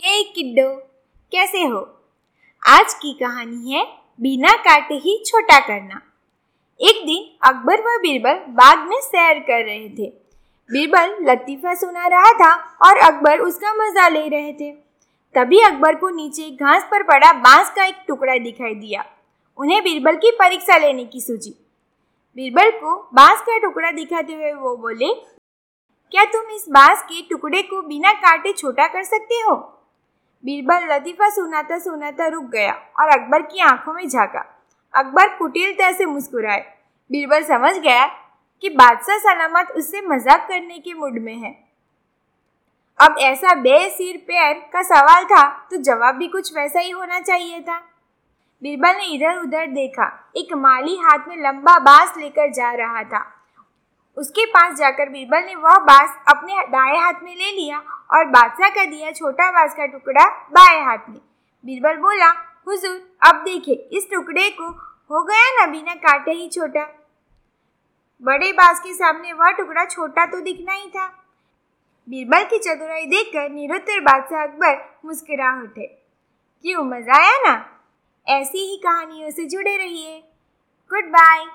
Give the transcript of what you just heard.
हे hey किड्डो, कैसे हो? आज की कहानी है बिना काटे ही छोटा करना। एक दिन अकबर व बीरबल बाग में सैर कर रहे थे। बीरबल लतीफा सुना रहा था और अकबर उसका मज़ा ले रहे थे। तभी अकबर को नीचे घास पर पड़ा बाँस का एक टुकड़ा दिखाई दिया। उन्हें बीरबल की परीक्षा लेने की सूची बीरबल को बाँस का टुकड़ा दिखाते हुए वो बोले, क्या तुम इस बाँस के टुकड़े को बिना काटे छोटा कर सकते हो? बीरबल लतीफ़ा सुनाता सुनाता रुक गया और अकबर की आँखों में झांका। अकबर कुटिलता से मुस्कुराए। बीरबल समझ गया कि बादशाह सलामत उससे मज़ाक करने के मूड में है। अब ऐसा बेसिर पैर का सवाल था तो जवाब भी कुछ वैसा ही होना चाहिए था। बीरबल ने इधर उधर देखा। एक माली हाथ में लंबा बाँस लेकर जा रहा था। उसके पास जाकर बीरबल ने वह बाँस अपने दाएँ हाथ में ले लिया और बादशाह का दिया छोटा बाँस का टुकड़ा बाएँ हाथ में। बीरबल बोला, हुजूर, अब देखे, इस टुकड़े को हो गया ना बिना काटे ही छोटा? बड़े बाँस के सामने वह टुकड़ा छोटा तो दिखना ही था। बीरबल की चतुराई देखकर निरुत्तर बादशाह अकबर मुस्कुरा उठे। क्यों, मज़ा आया ना? ऐसी ही कहानियों से जुड़े रहिए। Good bye.